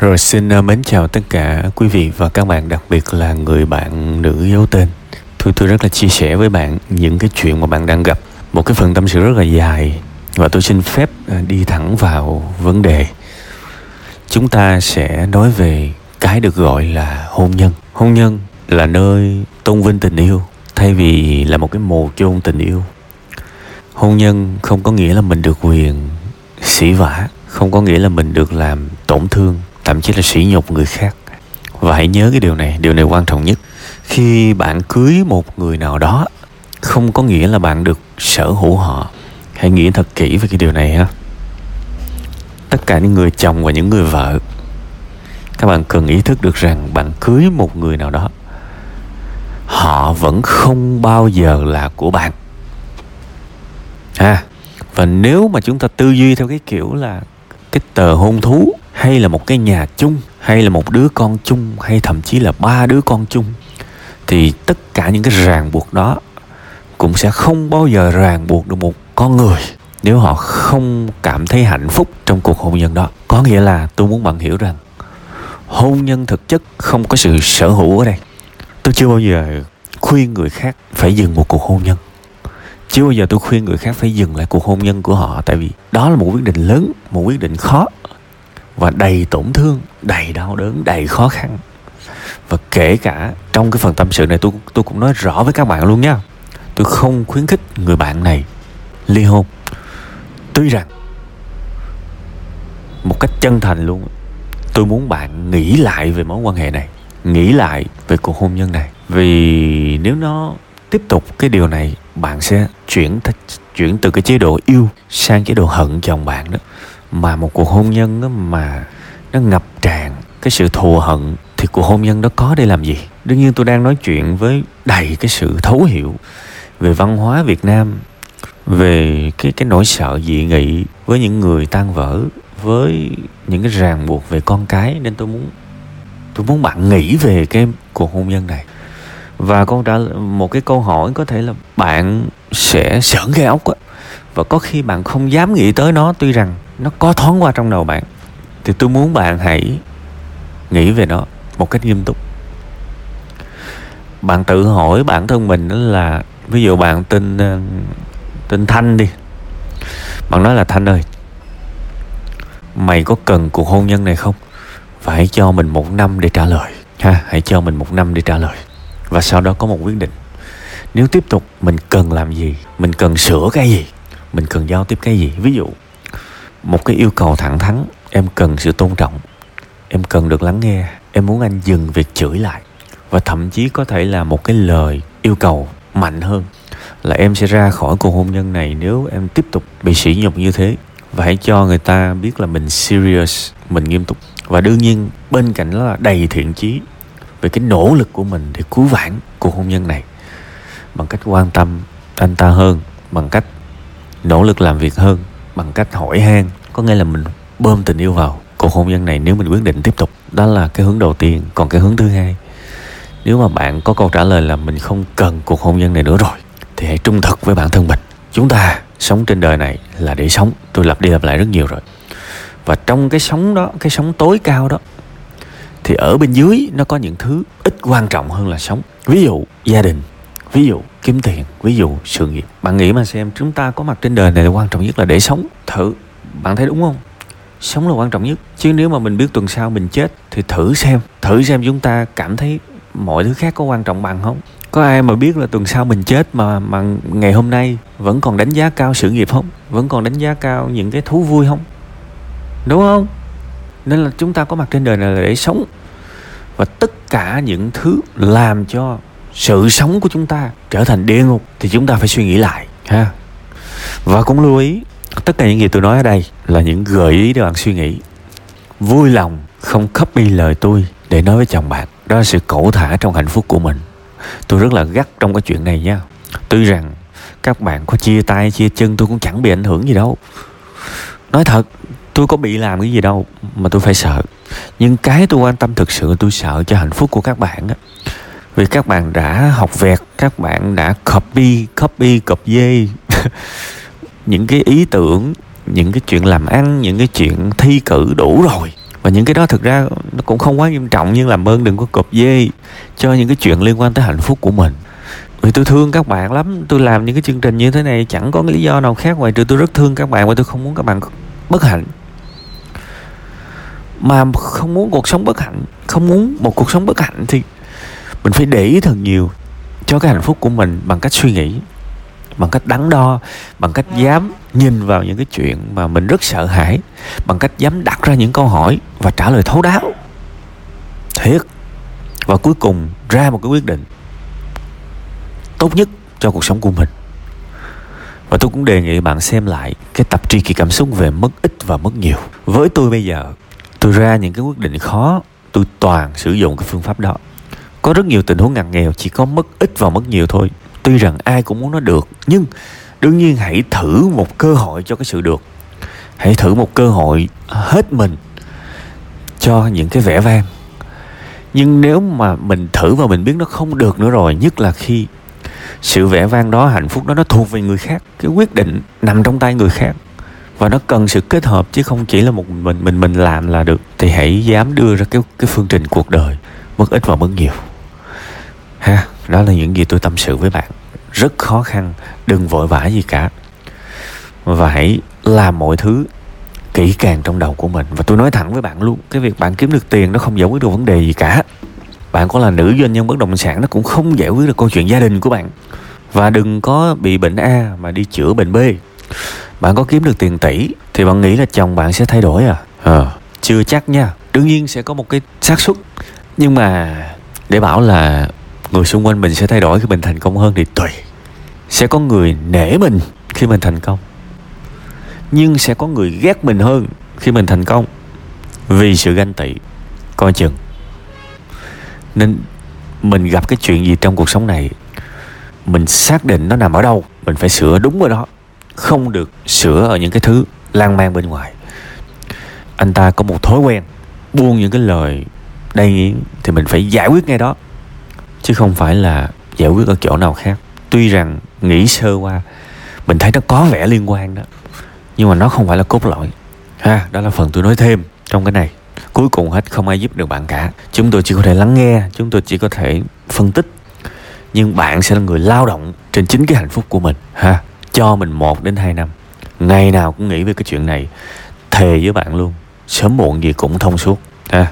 Rồi xin à, mến chào tất cả quý vị và các bạn, đặc biệt là người bạn nữ giấu tên. Tôi tôi rất là chia sẻ với bạn những cái chuyện mà bạn đang gặp. Một cái phần tâm sự rất là dài Và tôi xin phép à, đi thẳng vào vấn đề. Chúng ta sẽ nói về cái được gọi là hôn nhân. Hôn nhân là nơi tôn vinh tình yêu, Thay vì là một cái mồ chôn tình yêu. Hôn nhân không có nghĩa là mình được quyền sỉ vả, Không có nghĩa là mình được làm tổn thương thậm chí là sỉ nhục người khác. Và hãy nhớ cái điều này điều này quan trọng nhất. Khi bạn cưới một người nào đó, không có nghĩa là bạn được sở hữu họ. Hãy nghĩ thật kỹ về cái điều này ha. Tất cả những người chồng và những người vợ, các bạn cần ý thức được rằng bạn cưới một người nào đó, họ vẫn không bao giờ là của bạn. À và nếu mà chúng ta tư duy theo cái kiểu là cái tờ hôn thú hay là một cái nhà chung, hay là một đứa con chung, hay thậm chí là ba đứa con chung, thì tất cả những cái ràng buộc đó cũng sẽ không bao giờ ràng buộc được một con người nếu họ không cảm thấy hạnh phúc trong cuộc hôn nhân đó. Có nghĩa là tôi muốn bạn hiểu rằng hôn nhân thực chất không có sự sở hữu ở đây. Tôi chưa bao giờ khuyên người khác phải dừng một cuộc hôn nhân. Chưa bao giờ tôi khuyên người khác phải dừng lại cuộc hôn nhân của họ, tại vì đó là một quyết định lớn, một quyết định khó và đầy tổn thương, đầy đau đớn, đầy khó khăn. Và kể cả trong cái phần tâm sự này, tôi tôi cũng nói rõ với các bạn luôn nha. Tôi không khuyến khích người bạn này ly hôn. Tuy rằng, một cách chân thành luôn, tôi muốn bạn nghĩ lại về mối quan hệ này, nghĩ lại về cuộc hôn nhân này. Vì nếu nó tiếp tục cái điều này, bạn sẽ chuyển chuyển từ cái chế độ yêu sang chế độ hận chồng bạn đó mà một cuộc hôn nhân mà nó ngập tràn cái sự thù hận, thì cuộc hôn nhân đó có để làm gì? Đương nhiên tôi đang nói chuyện với đầy cái sự thấu hiểu về văn hóa việt nam, về cái cái nỗi sợ dị nghị với những người tan vỡ, với những cái ràng buộc về con cái. Nên tôi muốn tôi muốn bạn nghĩ về cái cuộc hôn nhân này. Và câu trả một cái câu hỏi có thể là bạn sẽ sởn gai ốc á. Và có khi bạn không dám nghĩ tới nó, tuy rằng nó có thoáng qua trong đầu bạn. Thì tôi muốn bạn hãy nghĩ về nó một cách nghiêm túc. Bạn tự hỏi bản thân mình đó là, ví dụ bạn tên tin tên thanh đi. Bạn nói là, thanh ơi, mày có cần cuộc hôn nhân này không? Và hãy cho mình một năm để trả lời, ha, hãy cho mình một năm để trả lời. Và sau đó có một quyết định. Nếu tiếp tục mình cần làm gì, mình cần sửa cái gì, mình cần giao tiếp cái gì, ví dụ một cái yêu cầu thẳng thắn, em cần sự tôn trọng. Em cần được lắng nghe, em muốn anh dừng việc chửi lại. Và thậm chí có thể là một cái lời yêu cầu mạnh hơn, là em sẽ ra khỏi cuộc hôn nhân này nếu em tiếp tục bị sỉ nhục như thế. Và hãy cho người ta biết là mình serious, mình nghiêm túc. Và đương nhiên, bên cạnh đó là đầy thiện chí về cái nỗ lực của mình để cứu vãn cuộc hôn nhân này. Bằng cách quan tâm anh ta hơn, bằng cách nỗ lực làm việc hơn bằng cách hỏi han. Có nghĩa là mình bơm tình yêu vào. Cuộc hôn nhân này nếu mình quyết định tiếp tục, đó là cái hướng đầu tiên. Còn cái hướng thứ hai, nếu mà bạn có câu trả lời là mình không cần cuộc hôn nhân này nữa rồi, thì hãy trung thực với bản thân mình. Chúng ta sống trên đời này là để sống. Tôi lặp đi lặp lại rất nhiều rồi. Và trong cái sống đó, cái sống tối cao đó, thì ở bên dưới nó có những thứ ít quan trọng hơn là sống. Ví dụ gia đình ví dụ, kiếm tiền, ví dụ, sự nghiệp. Bạn nghĩ mà xem, chúng ta có mặt trên đời này là quan trọng nhất là để sống. Thử. Bạn thấy đúng không? Sống là quan trọng nhất. Chứ nếu mà mình biết tuần sau mình chết, thì thử xem. Thử xem chúng ta cảm thấy mọi thứ khác có quan trọng bằng không? Có ai mà biết là tuần sau mình chết mà mà ngày hôm nay vẫn còn đánh giá cao sự nghiệp không? Vẫn còn đánh giá cao những cái thú vui không? Đúng không? Nên là chúng ta có mặt trên đời này là để sống. Và tất cả những thứ làm cho sự sống của chúng ta trở thành địa ngục thì chúng ta phải suy nghĩ lại, ha. Và cũng lưu ý, tất cả những gì tôi nói ở đây là những gợi ý để bạn suy nghĩ. Vui lòng không copy lời tôi để nói với chồng bạn. Đó là sự cẩu thả trong hạnh phúc của mình. Tôi rất là gắt trong cái chuyện này nha. Tuy rằng các bạn có chia tay, chia chân, tôi cũng chẳng bị ảnh hưởng gì đâu. Nói thật, tôi có bị làm cái gì đâu mà tôi phải sợ. Nhưng cái tôi quan tâm thực sự, tôi sợ cho hạnh phúc của các bạn á vì các bạn đã học vẹt các bạn đã copy copy cập dê những cái ý tưởng, những cái chuyện làm ăn, những cái chuyện thi cử đủ rồi. Và những cái đó thực ra nó cũng không quá nghiêm trọng nhưng làm ơn đừng có cộp dê cho những cái chuyện liên quan tới hạnh phúc của mình. Vì tôi thương các bạn lắm, tôi làm những cái chương trình như thế này, chẳng có lý do nào khác ngoài trừ tôi rất thương các bạn và tôi không muốn các bạn bất hạnh. Mà không muốn cuộc sống bất hạnh, không muốn một cuộc sống bất hạnh thì mình phải để ý thật nhiều cho cái hạnh phúc của mình bằng cách suy nghĩ, bằng cách đắn đo, bằng cách dám nhìn vào những cái chuyện mà mình rất sợ hãi, bằng cách dám đặt ra những câu hỏi và trả lời thấu đáo. Thiệt. Và cuối cùng ra một cái quyết định tốt nhất cho cuộc sống của mình. Và tôi cũng đề nghị bạn xem lại cái tập tri kỳ cảm xúc về mất ít và mất nhiều. Với tôi bây giờ, tôi ra những cái quyết định khó, tôi toàn sử dụng cái phương pháp đó có rất nhiều tình huống ngặt nghèo, chỉ có mất ít và mất nhiều thôi. Tuy rằng ai cũng muốn nó được, nhưng đương nhiên hãy thử một cơ hội cho cái sự được. Hãy thử một cơ hội hết mình cho những cái vẻ vang. Nhưng nếu mà mình thử và mình biết nó không được nữa rồi, nhất là khi sự vẻ vang đó, hạnh phúc đó, nó thuộc về người khác, cái quyết định nằm trong tay người khác. Và nó cần sự kết hợp, chứ không chỉ là một mình mình mình làm là được. Thì hãy dám đưa ra cái cái phương trình cuộc đời, mất ít và mất nhiều đó là những gì tôi tâm sự với bạn. Rất khó khăn, đừng vội vã gì cả. Và hãy làm mọi thứ kỹ càng trong đầu của mình. Và tôi nói thẳng với bạn luôn, cái việc bạn kiếm được tiền nó không giải quyết được vấn đề gì cả. Bạn có là nữ doanh nhân bất động sản, nó cũng không giải quyết được câu chuyện gia đình của bạn. Và đừng có bị bệnh A mà đi chữa bệnh B. Bạn có kiếm được tiền tỷ thì bạn nghĩ là chồng bạn sẽ thay đổi à? Ờ chưa chắc nha. Đương nhiên sẽ có một cái xác suất. Nhưng mà để bảo là người xung quanh mình sẽ thay đổi khi mình thành công hơn thì tùy. Sẽ có người nể mình khi mình thành công. Nhưng sẽ có người ghét mình hơn khi mình thành công vì sự ganh tị. Coi chừng. Nên mình gặp cái chuyện gì trong cuộc sống này, mình xác định nó nằm ở đâu, mình phải sửa đúng ở đó không được sửa ở những cái thứ lan man bên ngoài. Anh ta có một thói quen buông những cái lời đầy nghiến thì mình phải giải quyết ngay đó chứ không phải là giải quyết ở chỗ nào khác. Tuy rằng nghĩ sơ qua, mình thấy nó có vẻ liên quan đó, nhưng mà nó không phải là cốt lõi. Ha, đó là phần tôi nói thêm trong cái này. Cuối cùng hết không ai giúp được bạn cả. Chúng tôi chỉ có thể lắng nghe, chúng tôi chỉ có thể phân tích. Nhưng bạn sẽ là người lao động trên chính cái hạnh phúc của mình. Ha, cho mình một đến hai năm. Ngày nào cũng nghĩ về cái chuyện này, thề với bạn luôn. Sớm muộn gì cũng thông suốt. Ha.